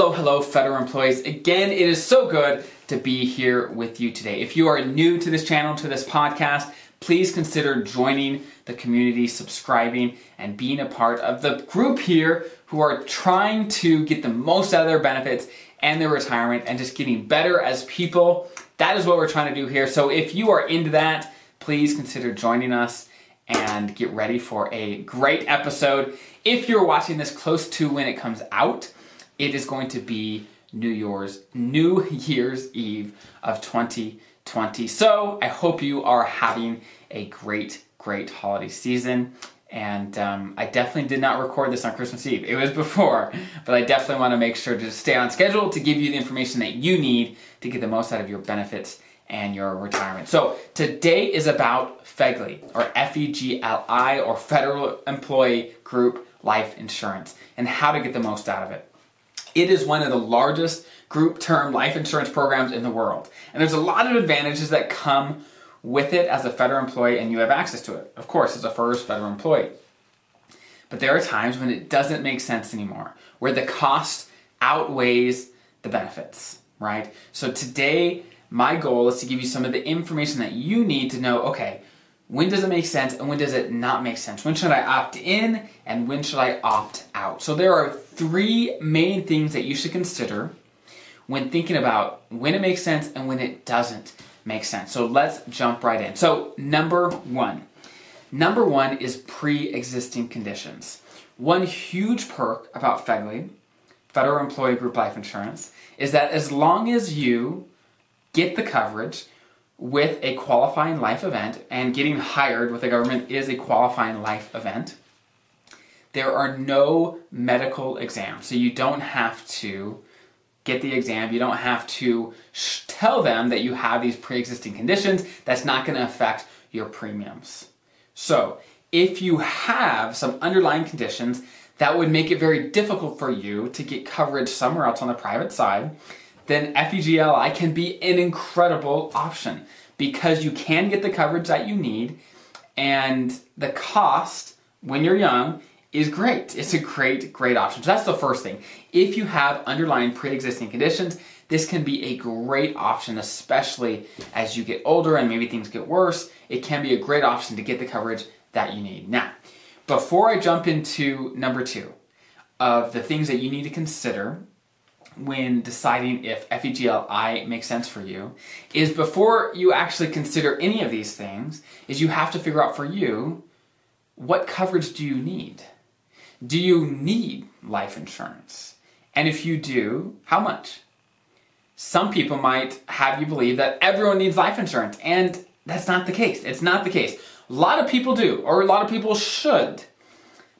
Hello, hello, federal employees. Again, it is so good to be here with you today. If you are new to this channel, to this podcast, please consider joining the community, subscribing, and being a part of the group here who are trying to get the most out of their benefits and their retirement and just getting better as people. That is what we're trying to do here. So if you are into that, please consider joining us and get ready for a great episode. If you're watching this close to when it comes out, it is going to be New Year's New Year's Eve of 2020. So I hope you are having a great, great holiday season. And um, I definitely did not record this on Christmas Eve. It was before, but I definitely want to make sure to stay on schedule to give you the information that you need to get the most out of your benefits and your retirement. So today is about FEGLI or F-E-G-L-I or Federal Employee Group Life Insurance and how to get the most out of it. It is one of the largest group term life insurance programs in the world. And there's a lot of advantages that come with it as a federal employee and you have access to it, of course, as a first federal employee. But there are times when it doesn't make sense anymore, where the cost outweighs the benefits, right? So today, my goal is to give you some of the information that you need to know okay, when does it make sense and when does it not make sense? When should I opt in and when should I opt out? So there are three main things that you should consider when thinking about when it makes sense and when it doesn't make sense. So let's jump right in. So, number one. Number one is pre existing conditions. One huge perk about FEGLI, Federal Employee Group Life Insurance, is that as long as you get the coverage with a qualifying life event, and getting hired with the government is a qualifying life event, there are no medical exams. So you don't have to get the exam. You don't have to sh- tell them that you have these pre existing conditions. That's not going to affect your premiums. So, if you have some underlying conditions that would make it very difficult for you to get coverage somewhere else on the private side, then FEGLI can be an incredible option because you can get the coverage that you need and the cost when you're young is great. It's a great, great option. So that's the first thing. If you have underlying pre-existing conditions, this can be a great option, especially as you get older and maybe things get worse. It can be a great option to get the coverage that you need. Now, before I jump into number two of the things that you need to consider when deciding if FEGLI makes sense for you is before you actually consider any of these things is you have to figure out for you what coverage do you need? Do you need life insurance? And if you do, how much? Some people might have you believe that everyone needs life insurance, and that's not the case. It's not the case. A lot of people do, or a lot of people should,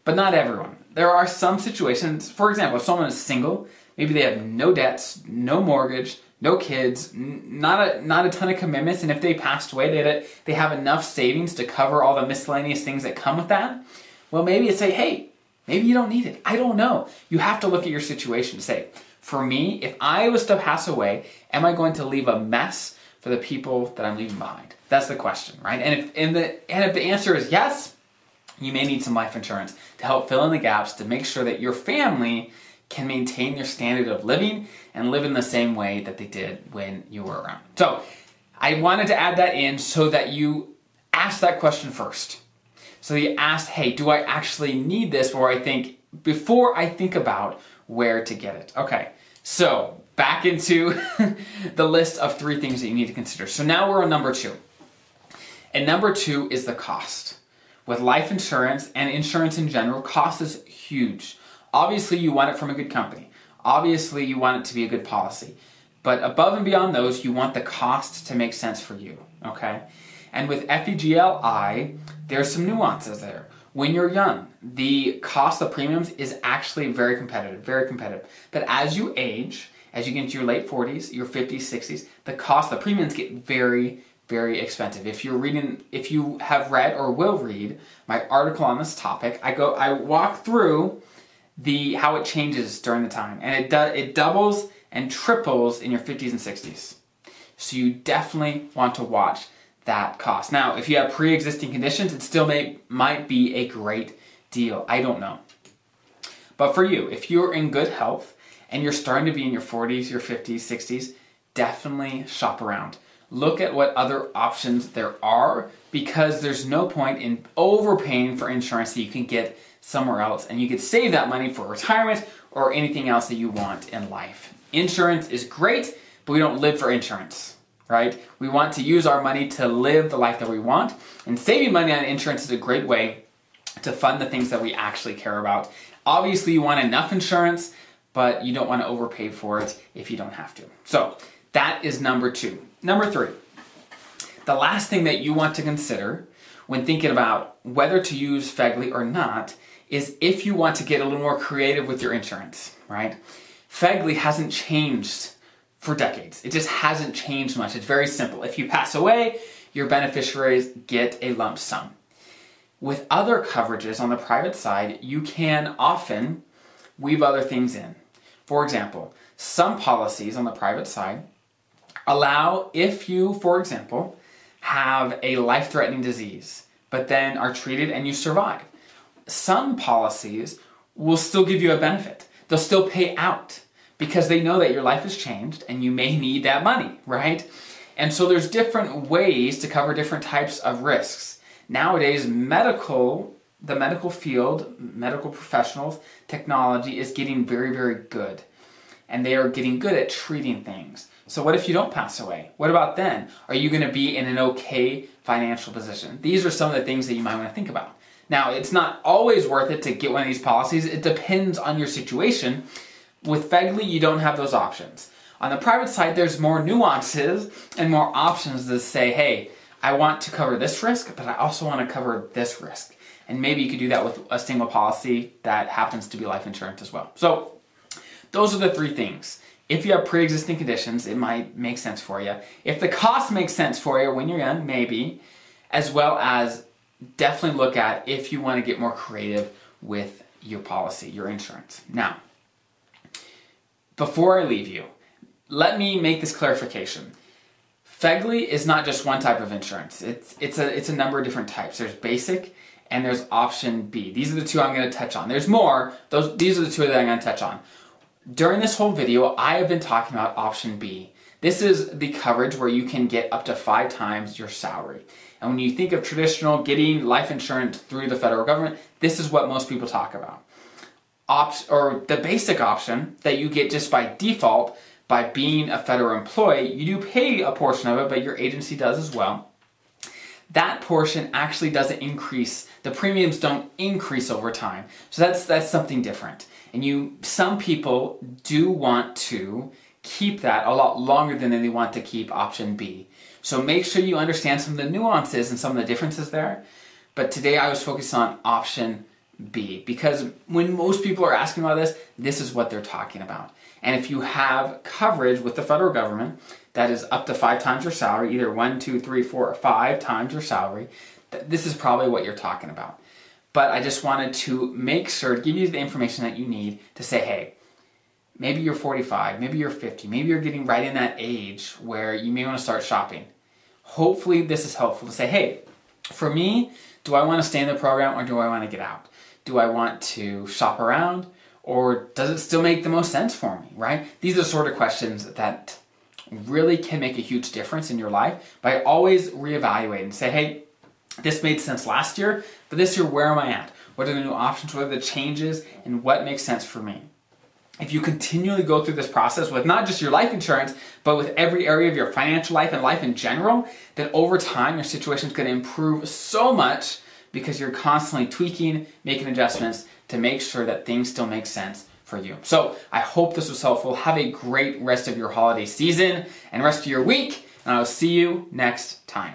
but not everyone. There are some situations, for example, if someone is single, maybe they have no debts, no mortgage, no kids, not a not a ton of commitments, and if they passed away, they they have enough savings to cover all the miscellaneous things that come with that. Well, maybe it's say, hey, Maybe you don't need it. I don't know. You have to look at your situation to say, for me, if I was to pass away, am I going to leave a mess for the people that I'm leaving behind? That's the question, right? And if and the and if the answer is yes, you may need some life insurance to help fill in the gaps to make sure that your family can maintain their standard of living and live in the same way that they did when you were around. So, I wanted to add that in so that you ask that question first. So you ask, hey, do I actually need this before I think before I think about where to get it? Okay, so back into the list of three things that you need to consider. So now we're on number two. And number two is the cost. With life insurance and insurance in general, cost is huge. Obviously, you want it from a good company. Obviously, you want it to be a good policy. But above and beyond those, you want the cost to make sense for you, okay? And with FEGLI, there's some nuances there. When you're young, the cost of premiums is actually very competitive, very competitive. But as you age, as you get into your late 40s, your 50s, 60s, the cost of premiums get very, very expensive. If you're reading, if you have read or will read my article on this topic, I go, I walk through the how it changes during the time, and it does, it doubles and triples in your 50s and 60s. So you definitely want to watch that cost. Now, if you have pre-existing conditions, it still may might be a great deal. I don't know. But for you, if you're in good health and you're starting to be in your 40s, your 50s, 60s, definitely shop around. Look at what other options there are because there's no point in overpaying for insurance that you can get somewhere else and you could save that money for retirement or anything else that you want in life. Insurance is great, but we don't live for insurance, right? We want to use our money to live the life that we want, and saving money on insurance is a great way to fund the things that we actually care about. Obviously, you want enough insurance, but you don't want to overpay for it if you don't have to. So, that is number two. Number three, the last thing that you want to consider when thinking about whether to use FEGLI or not is if you want to get a little more creative with your insurance, right? FEGLI hasn't changed for decades. It just hasn't changed much. It's very simple. If you pass away, your beneficiaries get a lump sum. With other coverages on the private side, you can often weave other things in. For example, some policies on the private side allow if you, for example, have a life threatening disease, but then are treated and you survive. Some policies will still give you a benefit, they'll still pay out because they know that your life has changed and you may need that money, right? And so there's different ways to cover different types of risks. Nowadays, medical, the medical field, medical professionals, technology is getting very, very good. And they are getting good at treating things. So, what if you don't pass away? What about then? Are you going to be in an okay financial position? These are some of the things that you might want to think about. Now, it's not always worth it to get one of these policies, it depends on your situation. With FEGLI, you don't have those options. On the private side, there's more nuances and more options to say, hey, I want to cover this risk, but I also want to cover this risk. And maybe you could do that with a single policy that happens to be life insurance as well. So, those are the three things. If you have pre existing conditions, it might make sense for you. If the cost makes sense for you when you're young, maybe, as well as definitely look at if you want to get more creative with your policy, your insurance. Now, before I leave you, let me make this clarification. FEGLI is not just one type of insurance. It's it's a it's a number of different types. There's basic and there's option B. These are the two I'm going to touch on. There's more. Those these are the two that I'm going to touch on. During this whole video, I have been talking about option B. This is the coverage where you can get up to five times your salary. And when you think of traditional getting life insurance through the federal government, this is what most people talk about. Opt or the basic option that you get just by default by being a federal employee, you do pay a portion of it, but your agency does as well. That portion actually doesn't increase. The premiums don't increase over time. So that's that's something different. And you some people do want to keep that a lot longer than they want to keep option B. So make sure you understand some of the nuances and some of the differences there. But today I was focused on option B because when most people are asking about this, this is what they're talking about. And if you have coverage with the federal government that is up to five times your salary, either one, two, three, four, or five times your salary, this is probably what you're talking about. But I just wanted to make sure give you the information that you need to say, hey, maybe you're 45, maybe you're 50, maybe you're getting right in that age where you may want to start shopping. Hopefully, this is helpful to say, hey, for me, do I want to stay in the program or do I want to get out? Do I want to shop around or does it still make the most sense for me, right? These are the sort of questions that really can make a huge difference in your life by always reevaluate and say, hey, this made sense last year, but this year, where am I at? What are the new options? What are the changes? And what makes sense for me? If you continually go through this process with not just your life insurance, but with every area of your financial life and life in general, then over time your situation is going to improve so much because you're constantly tweaking, making adjustments to make sure that things still make sense for you. So I hope this was helpful. Have a great rest of your holiday season and rest of your week, and I'll see you next time.